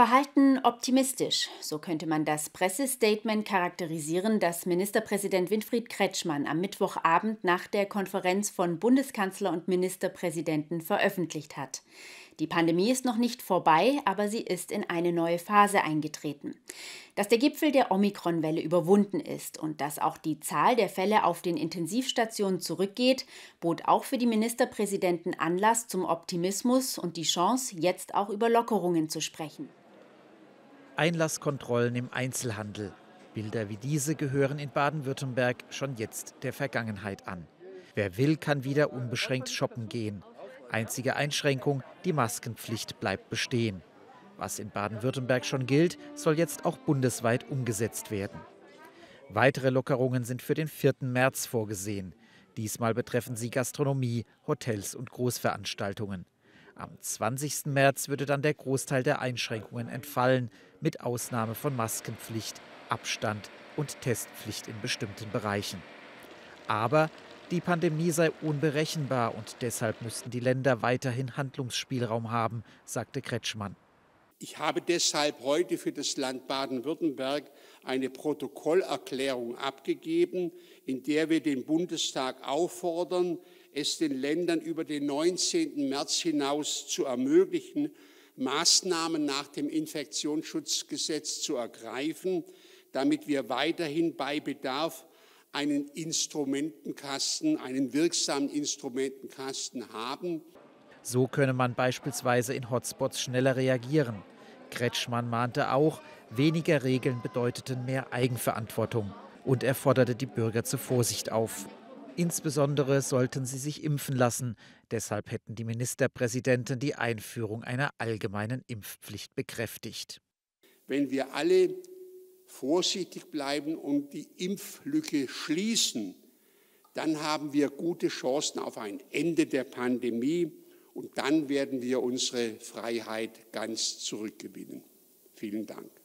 Verhalten optimistisch, so könnte man das Pressestatement charakterisieren, das Ministerpräsident Winfried Kretschmann am Mittwochabend nach der Konferenz von Bundeskanzler und Ministerpräsidenten veröffentlicht hat. Die Pandemie ist noch nicht vorbei, aber sie ist in eine neue Phase eingetreten. Dass der Gipfel der Omikron-Welle überwunden ist und dass auch die Zahl der Fälle auf den Intensivstationen zurückgeht, bot auch für die Ministerpräsidenten Anlass zum Optimismus und die Chance, jetzt auch über Lockerungen zu sprechen. Einlasskontrollen im Einzelhandel. Bilder wie diese gehören in Baden-Württemberg schon jetzt der Vergangenheit an. Wer will, kann wieder unbeschränkt shoppen gehen. Einzige Einschränkung, die Maskenpflicht bleibt bestehen. Was in Baden-Württemberg schon gilt, soll jetzt auch bundesweit umgesetzt werden. Weitere Lockerungen sind für den 4. März vorgesehen. Diesmal betreffen sie Gastronomie, Hotels und Großveranstaltungen. Am 20. März würde dann der Großteil der Einschränkungen entfallen, mit Ausnahme von Maskenpflicht, Abstand und Testpflicht in bestimmten Bereichen. Aber die Pandemie sei unberechenbar und deshalb müssten die Länder weiterhin Handlungsspielraum haben, sagte Kretschmann. Ich habe deshalb heute für das Land Baden-Württemberg eine Protokollerklärung abgegeben, in der wir den Bundestag auffordern, es den Ländern über den 19. März hinaus zu ermöglichen, Maßnahmen nach dem Infektionsschutzgesetz zu ergreifen, damit wir weiterhin bei Bedarf einen Instrumentenkasten, einen wirksamen Instrumentenkasten haben. So könne man beispielsweise in Hotspots schneller reagieren. Kretschmann mahnte auch, weniger Regeln bedeuteten mehr Eigenverantwortung und er forderte die Bürger zur Vorsicht auf. Insbesondere sollten sie sich impfen lassen. Deshalb hätten die Ministerpräsidenten die Einführung einer allgemeinen Impfpflicht bekräftigt. Wenn wir alle vorsichtig bleiben und die Impflücke schließen, dann haben wir gute Chancen auf ein Ende der Pandemie und dann werden wir unsere Freiheit ganz zurückgewinnen. Vielen Dank.